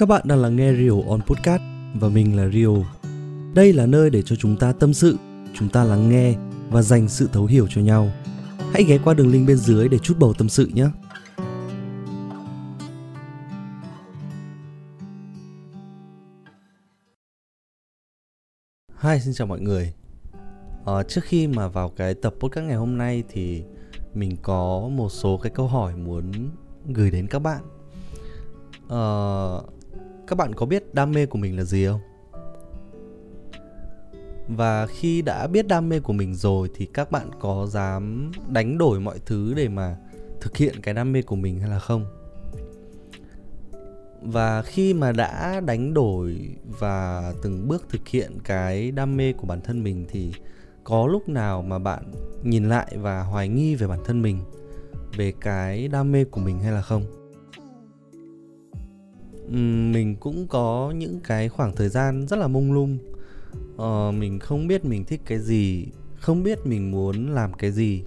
Các bạn đang lắng nghe Rio on Podcast và mình là Rio. Đây là nơi để cho chúng ta tâm sự, chúng ta lắng nghe và dành sự thấu hiểu cho nhau. Hãy ghé qua đường link bên dưới để chút bầu tâm sự nhé. Hi, xin chào mọi người. À, trước khi mà vào cái tập podcast ngày hôm nay thì mình có một số cái câu hỏi muốn gửi đến các bạn. Uh, các bạn có biết đam mê của mình là gì không? Và khi đã biết đam mê của mình rồi thì các bạn có dám đánh đổi mọi thứ để mà thực hiện cái đam mê của mình hay là không? Và khi mà đã đánh đổi và từng bước thực hiện cái đam mê của bản thân mình thì có lúc nào mà bạn nhìn lại và hoài nghi về bản thân mình, về cái đam mê của mình hay là không? Mình cũng có những cái khoảng thời gian rất là mông lung. Ờ, mình không biết mình thích cái gì không biết mình muốn làm cái gì.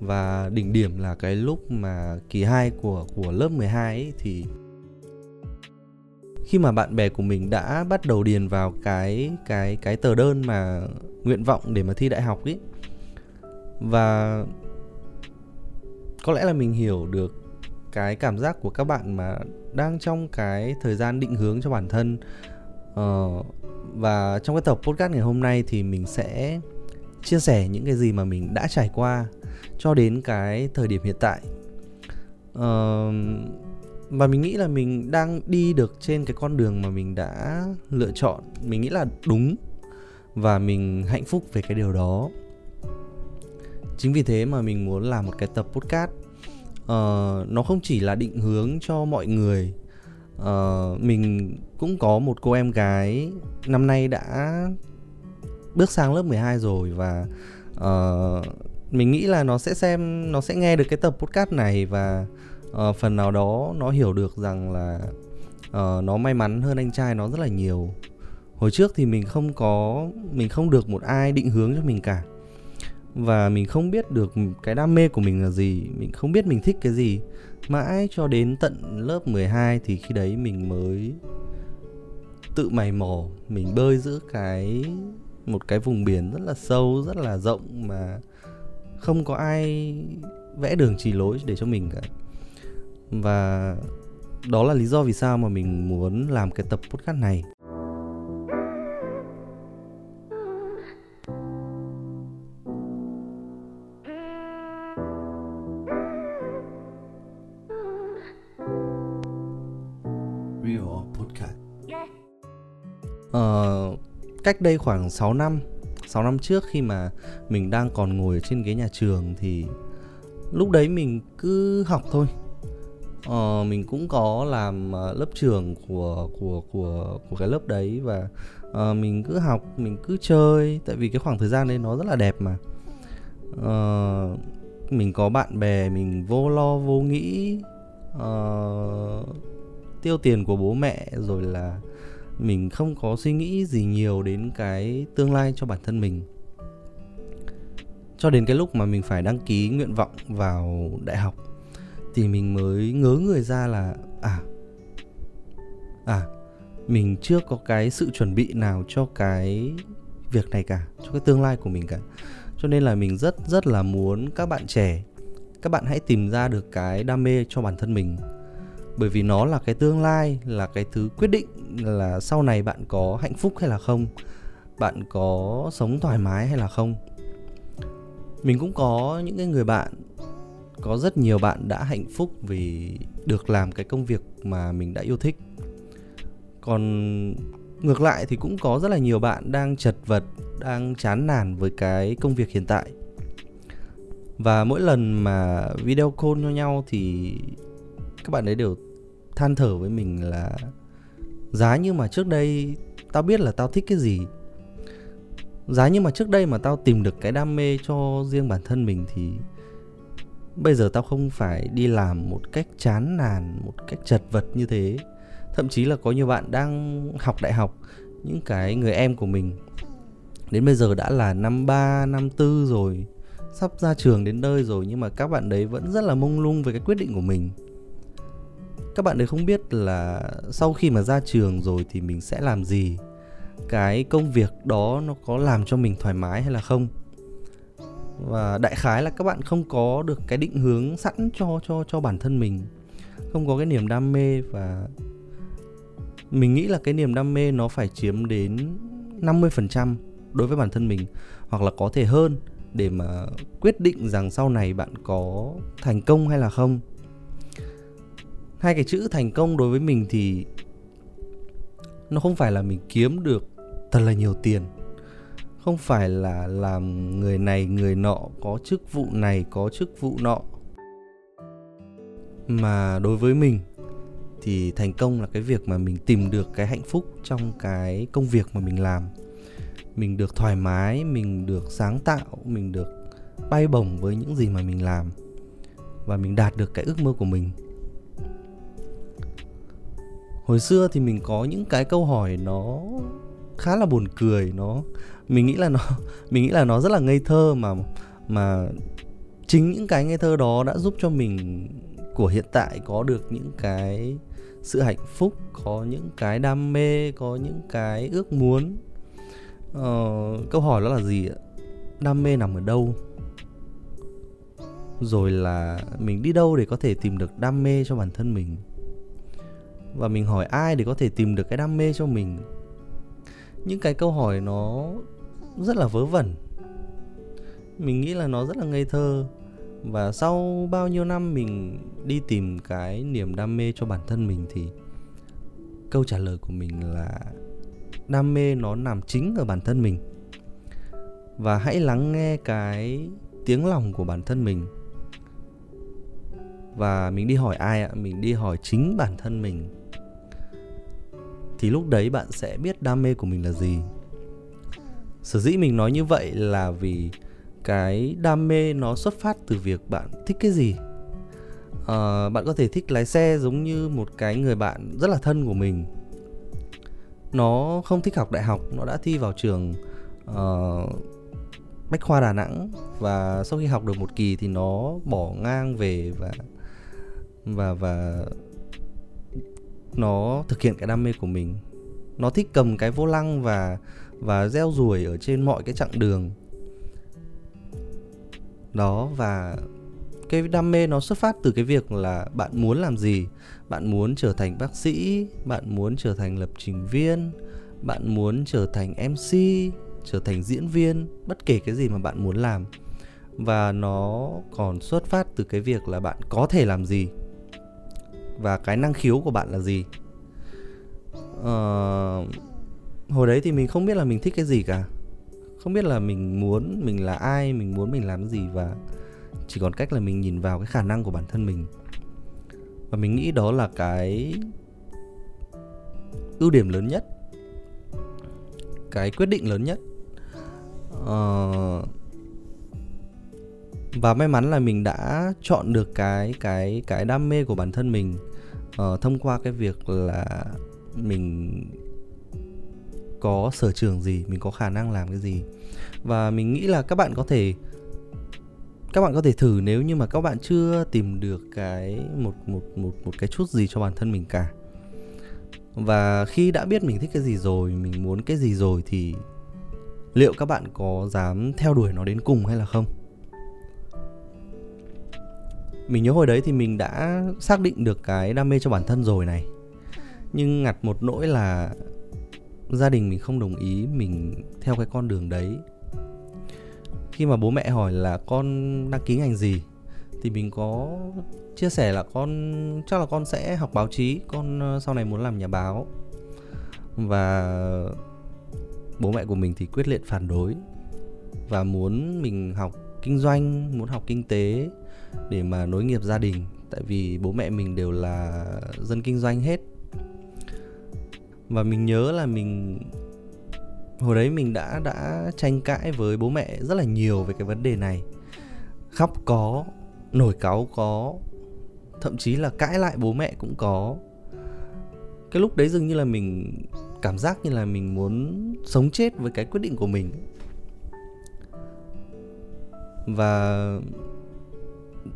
Và đỉnh điểm là cái lúc mà kỳ 2 của của lớp 12 ấy thì khi mà bạn bè của mình đã bắt đầu điền vào cái cái cái tờ đơn mà nguyện vọng để mà thi đại học ấy. Và có lẽ là mình hiểu được cái cảm giác của các bạn mà đang trong cái thời gian định hướng cho bản thân. Uh, và trong cái tập podcast ngày hôm nay thì mình sẽ chia sẻ những cái gì mà mình đã trải qua cho đến cái thời điểm hiện tại. Uh, và mình nghĩ là mình đang đi được trên cái con đường mà mình đã lựa chọn. Mình nghĩ là đúng và mình hạnh phúc về cái điều đó. Chính vì thế mà mình muốn làm một cái tập podcast uh, nó không chỉ là định hướng cho mọi người. Uh, mình cũng có một cô em gái năm nay đã bước sang lớp 12 rồi và uh, mình nghĩ là nó sẽ xem nó sẽ nghe được cái tập podcast này và uh, phần nào đó nó hiểu được rằng là uh, nó may mắn hơn anh trai nó rất là nhiều. Hồi trước thì mình không có mình không được một ai định hướng cho mình cả và mình không biết được cái đam mê của mình là gì, mình không biết mình thích cái gì. Mãi cho đến tận lớp 12 thì khi đấy mình mới tự mày mò, mình bơi giữa cái, một cái vùng biển rất là sâu, rất là rộng mà không có ai vẽ đường chỉ lối để cho mình cả. Và đó là lý do vì sao mà mình muốn làm cái tập podcast này. Uh, cách đây khoảng 6 năm 6 năm trước khi mà mình đang còn ngồi ở trên ghế nhà trường thì lúc đấy mình cứ học thôi. Uh, mình cũng có làm ờ, lớp trưởng của của của của cái lớp đấy và uh, mình cứ học mình cứ chơi tại vì cái khoảng thời gian đấy nó rất là đẹp mà. Uh, mình có bạn bè mình vô lo vô nghĩ uh, tiêu tiền của bố mẹ rồi là mình không có suy nghĩ gì nhiều đến cái tương lai cho bản thân mình. Cho đến cái lúc mà mình phải đăng ký nguyện vọng vào đại học thì mình mới ngớ người ra là à à mình chưa có cái sự chuẩn bị nào cho cái việc này cả, cho cái tương lai của mình cả. Cho nên là mình rất rất là muốn các bạn trẻ, các bạn hãy tìm ra được cái đam mê cho bản thân mình bởi vì nó là cái tương lai, là cái thứ quyết định là sau này bạn có hạnh phúc hay là không, bạn có sống thoải mái hay là không. Mình cũng có những cái người bạn, có rất nhiều bạn đã hạnh phúc vì được làm cái công việc mà mình đã yêu thích. Còn ngược lại thì cũng có rất là nhiều bạn đang chật vật, đang chán nản với cái công việc hiện tại. Và mỗi lần mà video call cho nhau thì các bạn ấy đều than thở với mình là, giá như mà trước đây tao biết là tao thích cái gì. Giá như mà trước đây mà tao tìm được cái đam mê cho riêng bản thân mình thì bây giờ tao không phải đi làm một cách chán nản, một cách chật vật như thế. Thậm chí là có nhiều bạn đang học đại học, những cái người em của mình, đến bây giờ đã là năm ba, năm tư rồi, sắp ra trường đến nơi rồi, nhưng mà các bạn đấy vẫn rất là mông lung về cái quyết định của mình các bạn ấy không biết là sau khi mà ra trường rồi thì mình sẽ làm gì? Cái công việc đó nó có làm cho mình thoải mái hay là không? Và đại khái là các bạn không có được cái định hướng sẵn cho cho cho bản thân mình, không có cái niềm đam mê và mình nghĩ là cái niềm đam mê nó phải chiếm đến 50% đối với bản thân mình, hoặc là có thể hơn để mà quyết định rằng sau này bạn có thành công hay là không hai cái chữ thành công đối với mình thì nó không phải là mình kiếm được thật là nhiều tiền. Không phải là làm người này, người nọ, có chức vụ này, có chức vụ nọ. Mà đối với mình thì thành công là cái việc mà mình tìm được cái hạnh phúc trong cái công việc mà mình làm. Mình được thoải mái, mình được sáng tạo, mình được bay bổng với những gì mà mình làm. Và mình đạt được cái ước mơ của mình hồi xưa thì mình có những cái câu hỏi nó khá là buồn cười nó mình nghĩ là nó mình nghĩ là nó rất là ngây thơ mà mà chính những cái ngây thơ đó đã giúp cho mình của hiện tại có được những cái sự hạnh phúc có những cái đam mê có những cái ước muốn. Ờ, câu hỏi đó là gì ạ? Đam mê nằm ở đâu? Rồi là mình đi đâu để có thể tìm được đam mê cho bản thân mình? Và mình hỏi ai để có thể tìm được cái đam mê cho mình? Những cái câu hỏi nó rất là vớ vẩn. Mình nghĩ là nó rất là ngây thơ. Và sau bao nhiêu năm mình đi tìm cái niềm đam mê cho bản thân mình thì câu trả lời của mình là đam mê nó nằm chính ở bản thân mình. Và hãy lắng nghe cái tiếng lòng của bản thân mình. Và mình đi hỏi ai ạ? Mình đi hỏi chính bản thân mình thì lúc đấy bạn sẽ biết đam mê của mình là gì. Sở dĩ mình nói như vậy là vì cái đam mê nó xuất phát từ việc bạn thích cái gì. À, bạn có thể thích lái xe giống như một cái người bạn rất là thân của mình. Nó không thích học đại học nó đã thi vào trường uh, bách khoa đà nẵng và sau khi học được một kỳ thì nó bỏ ngang về và và và nó thực hiện cái đam mê của mình. Nó thích cầm cái vô lăng và và gieo ruồi ở trên mọi cái chặng đường. Đó, và cái đam mê nó xuất phát từ cái việc là bạn muốn làm gì? Bạn muốn trở thành bác sĩ, bạn muốn trở thành lập trình viên, bạn muốn trở thành mc trở thành diễn viên, bất kể cái gì mà bạn muốn làm. Và nó còn xuất phát từ cái việc là bạn có thể làm gì? Và cái năng khiếu của bạn là gì? Uh, hồi đấy thì mình không biết là mình thích cái gì cả. Không biết là mình muốn mình là ai mình muốn mình làm gì và chỉ còn cách là mình nhìn vào cái khả năng của bản thân mình. Và mình nghĩ đó là cái ưu điểm lớn nhất cái quyết định lớn nhất. Uh, và may mắn là mình đã chọn được cái cái cái đam mê của bản thân mình uh, thông qua cái việc là mình có sở trường gì mình có khả năng làm cái gì. Và mình nghĩ là các bạn có thể các bạn có thể thử nếu như mà các bạn chưa tìm được cái một một một một cái chút gì cho bản thân mình cả. Và khi đã biết mình thích cái gì rồi mình muốn cái gì rồi thì liệu các bạn có dám theo đuổi nó đến cùng hay là không? Mình nhớ hồi đấy thì mình đã xác định được cái đam mê cho bản thân rồi này. Nhưng ngặt một nỗi là gia đình mình không đồng ý mình theo cái con đường đấy. Khi mà bố mẹ hỏi là con đăng ký ngành gì? Thì mình có chia sẻ là con, chắc là con sẽ học báo chí, con ờ, sau này muốn làm nhà báo. Và bố mẹ của mình thì quyết liệt phản đối và muốn mình học kinh doanh, muốn học kinh tế để mà nối nghiệp gia đình. Tại vì bố mẹ mình đều là dân kinh doanh hết. Và mình nhớ là mình, hồi đấy mình đã đã tranh cãi với bố mẹ rất là nhiều về cái vấn đề này. Khóc có, nổi cáu có, thậm chí là cãi lại bố mẹ cũng có. Cái lúc đấy dường như là mình cảm giác như là mình muốn sống chết với cái quyết định của mình. Và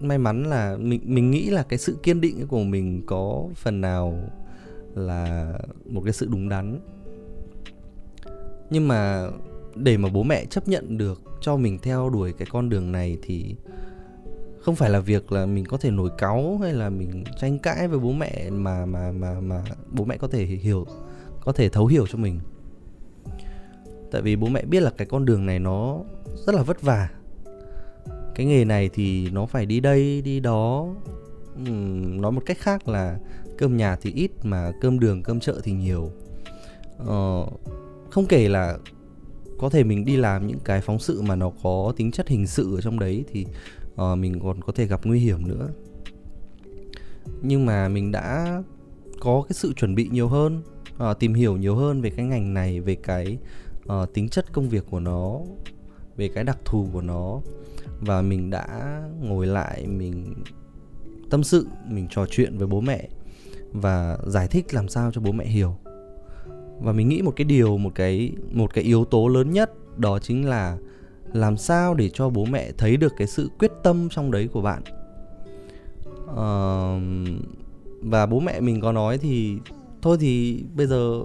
may mắn là mình mình nghĩ là cái sự kiên định của mình có phần nào là một cái sự đúng đắn. Nhưng mà để mà bố mẹ chấp nhận được cho mình theo đuổi cái con đường này thì không phải là việc là mình có thể nổi cáu hay là mình tranh cãi với bố mẹ mà mà mà mà bố mẹ có thể hiểu, có thể thấu hiểu cho mình. Tại vì bố mẹ biết là cái con đường này nó rất là vất vả cái nghề này thì nó phải đi đây đi đó. Uhm, nói một cách khác là cơm nhà thì ít mà cơm đường cơm chợ thì nhiều. Ờ, không kể là có thể mình đi làm những cái phóng sự mà nó có tính chất hình sự ở trong đấy thì uh, mình còn có thể gặp nguy hiểm nữa. Nhưng mà mình đã có cái sự chuẩn bị nhiều hơn uh, tìm hiểu nhiều hơn về cái ngành này về cái uh, tính chất công việc của nó về cái đặc thù của nó. Và mình đã ngồi lại mình tâm sự mình trò chuyện với bố mẹ và giải thích làm sao cho bố mẹ hiểu. Và mình nghĩ một cái điều một cái một cái yếu tố lớn nhất đó chính là làm sao để cho bố mẹ thấy được cái sự quyết tâm trong đấy của bạn. Uh, và bố mẹ mình có nói thì thôi thì bây giờ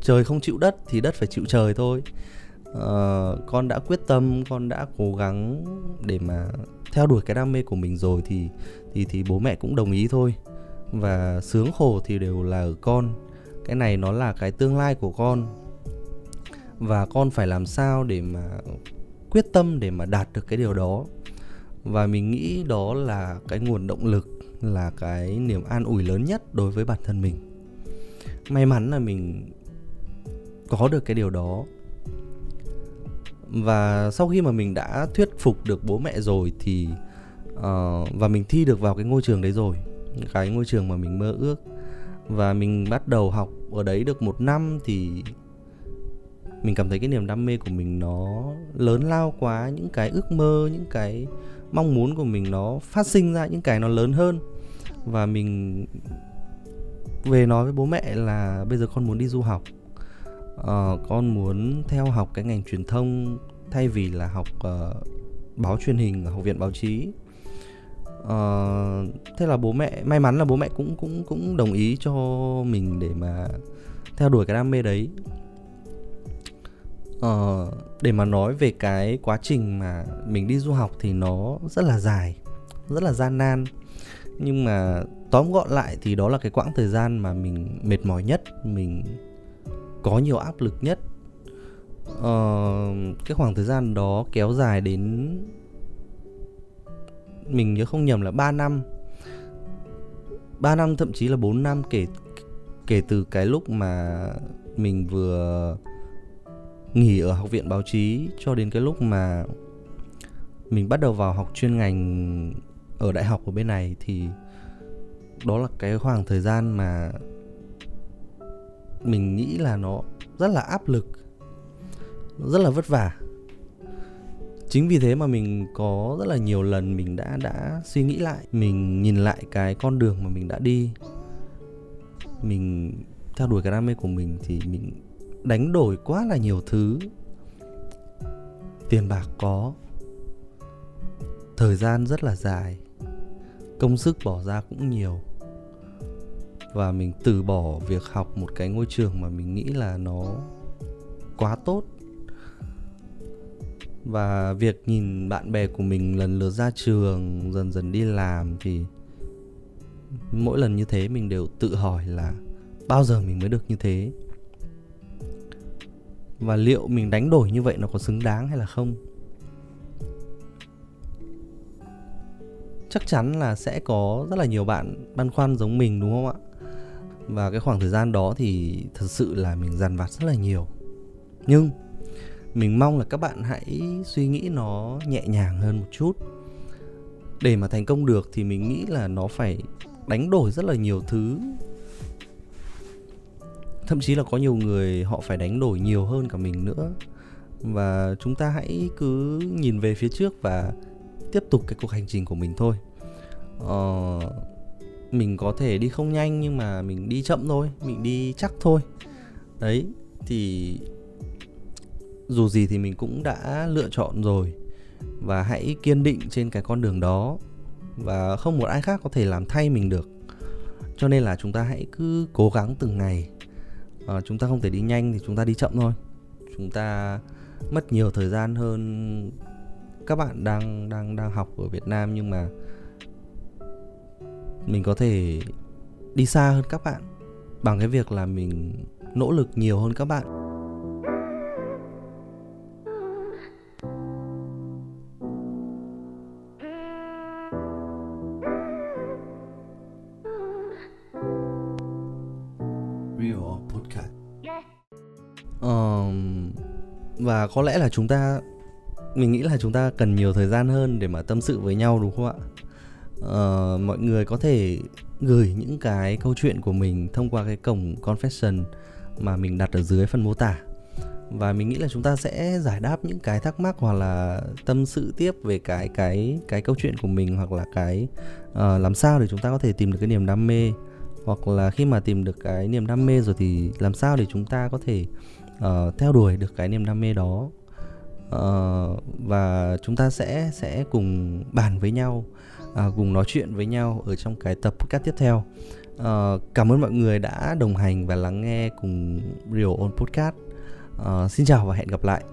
trời không chịu đất thì đất phải chịu trời thôi uh, con đã quyết tâm con đã cố gắng để mà theo đuổi cái đam mê của mình rồi thì thì thì bố mẹ cũng đồng ý thôi. Và sướng khổ thì đều là ở con. Cái này nó là cái tương lai của con. Và con phải làm sao để mà quyết tâm để mà đạt được cái điều đó. Và mình nghĩ đó là cái nguồn động lực là cái niềm an ủi lớn nhất đối với bản thân mình. May mắn là mình có được cái điều đó và sau khi mà mình đã thuyết phục được bố mẹ rồi thì uh, và mình thi được vào cái ngôi trường đấy rồi cái ngôi trường mà mình mơ ước. Và mình bắt đầu học ở đấy được một năm thì mình cảm thấy cái niềm đam mê của mình nó lớn lao quá những cái ước mơ những cái mong muốn của mình nó phát sinh ra những cái nó lớn hơn. Và mình về nói với bố mẹ là bây giờ con muốn đi du học uh, con muốn theo học cái ngành truyền thông thay vì là học uh, báo truyền hình ở học viện báo chí. Uh, thế là bố mẹ may mắn là bố mẹ cũng cũng cũng đồng ý cho mình để mà theo đuổi cái đam mê đấy. Uh, để mà nói về cái quá trình mà mình đi du học thì nó rất là dài rất là gian nan. Nhưng mà tóm gọn lại thì đó là cái quãng thời gian mà mình mệt mỏi nhất mình có nhiều áp lực nhất. Uh, cái khoảng thời gian đó kéo dài đến mình nhớ không nhầm là 3 năm. 3 năm thậm chí là 4 năm kể kể từ cái lúc mà mình vừa nghỉ ở học viện báo chí cho đến cái lúc mà mình bắt đầu vào học chuyên ngành ở đại học ở bên này thì đó là cái khoảng thời gian mà mình nghĩ là nó rất là áp lực, rất là vất vả. Chính vì thế mà mình có rất là nhiều lần mình đã đã suy nghĩ lại, mình nhìn lại cái con đường mà mình đã đi. Mình, theo đuổi cái đam mê của mình thì mình đánh đổi quá là nhiều thứ. Tiền bạc có, thời gian rất là dài, công sức bỏ ra cũng nhiều và mình từ bỏ việc học một cái ngôi trường mà mình nghĩ là nó quá tốt. Và việc nhìn bạn bè của mình lần lượt ra trường, dần dần đi làm thì mỗi lần như thế mình đều tự hỏi là bao giờ mình mới được như thế? Và liệu mình đánh đổi như vậy nó có xứng đáng hay là không? Chắc chắn là sẽ có rất là nhiều bạn băn khoăn giống mình, đúng không ạ? Và cái khoảng thời gian đó thì thật sự là mình dằn vặt rất là nhiều. Nhưng mình mong là các bạn hãy suy nghĩ nó nhẹ nhàng hơn một chút. Để mà thành công được thì mình nghĩ là nó phải đánh đổi rất là nhiều thứ. Thậm chí là có nhiều người họ phải đánh đổi nhiều hơn cả mình nữa. Và chúng ta hãy cứ nhìn về phía trước và tiếp tục cái cuộc hành trình của mình thôi. Ờ, mình có thể đi không nhanh nhưng mà mình đi chậm thôi mình đi chắc thôi. Đấy thì dù gì thì mình cũng đã lựa chọn rồi. Và hãy kiên định trên cái con đường đó. Và không một ai khác có thể làm thay mình được. Cho nên là chúng ta hãy cứ cố gắng từng ngày. À, chúng ta không thể đi nhanh thì chúng ta đi chậm thôi. Chúng ta mất nhiều thời gian hơn các bạn đang đang đang học ở Việt Nam nhưng mà mình có thể đi xa hơn các bạn bằng cái việc là mình nỗ lực nhiều hơn các bạn. Real Podcast. Um, và có lẽ là chúng ta mình nghĩ là chúng ta cần nhiều thời gian hơn để mà tâm sự với nhau đúng không ạ uh, mọi người có thể gửi những cái câu chuyện của mình thông qua cái cổng confession mà mình đặt ở dưới phần mô tả. Và mình nghĩ là chúng ta sẽ giải đáp những cái thắc mắc hoặc là tâm sự tiếp về cái cái cái câu chuyện của mình hoặc là cái uh, làm sao để chúng ta có thể tìm được cái niềm đam mê. Hoặc là khi mà tìm được cái niềm đam mê rồi thì làm sao để chúng ta có thể uh, theo đuổi được cái niềm đam mê đó. Uh, và chúng ta sẽ sẽ cùng bàn với nhau. À, cùng nói chuyện với nhau ở trong cái tập podcast tiếp theo. Uh, cảm ơn mọi người đã đồng hành và lắng nghe cùng Real On Podcast. Uh, xin chào và hẹn gặp lại.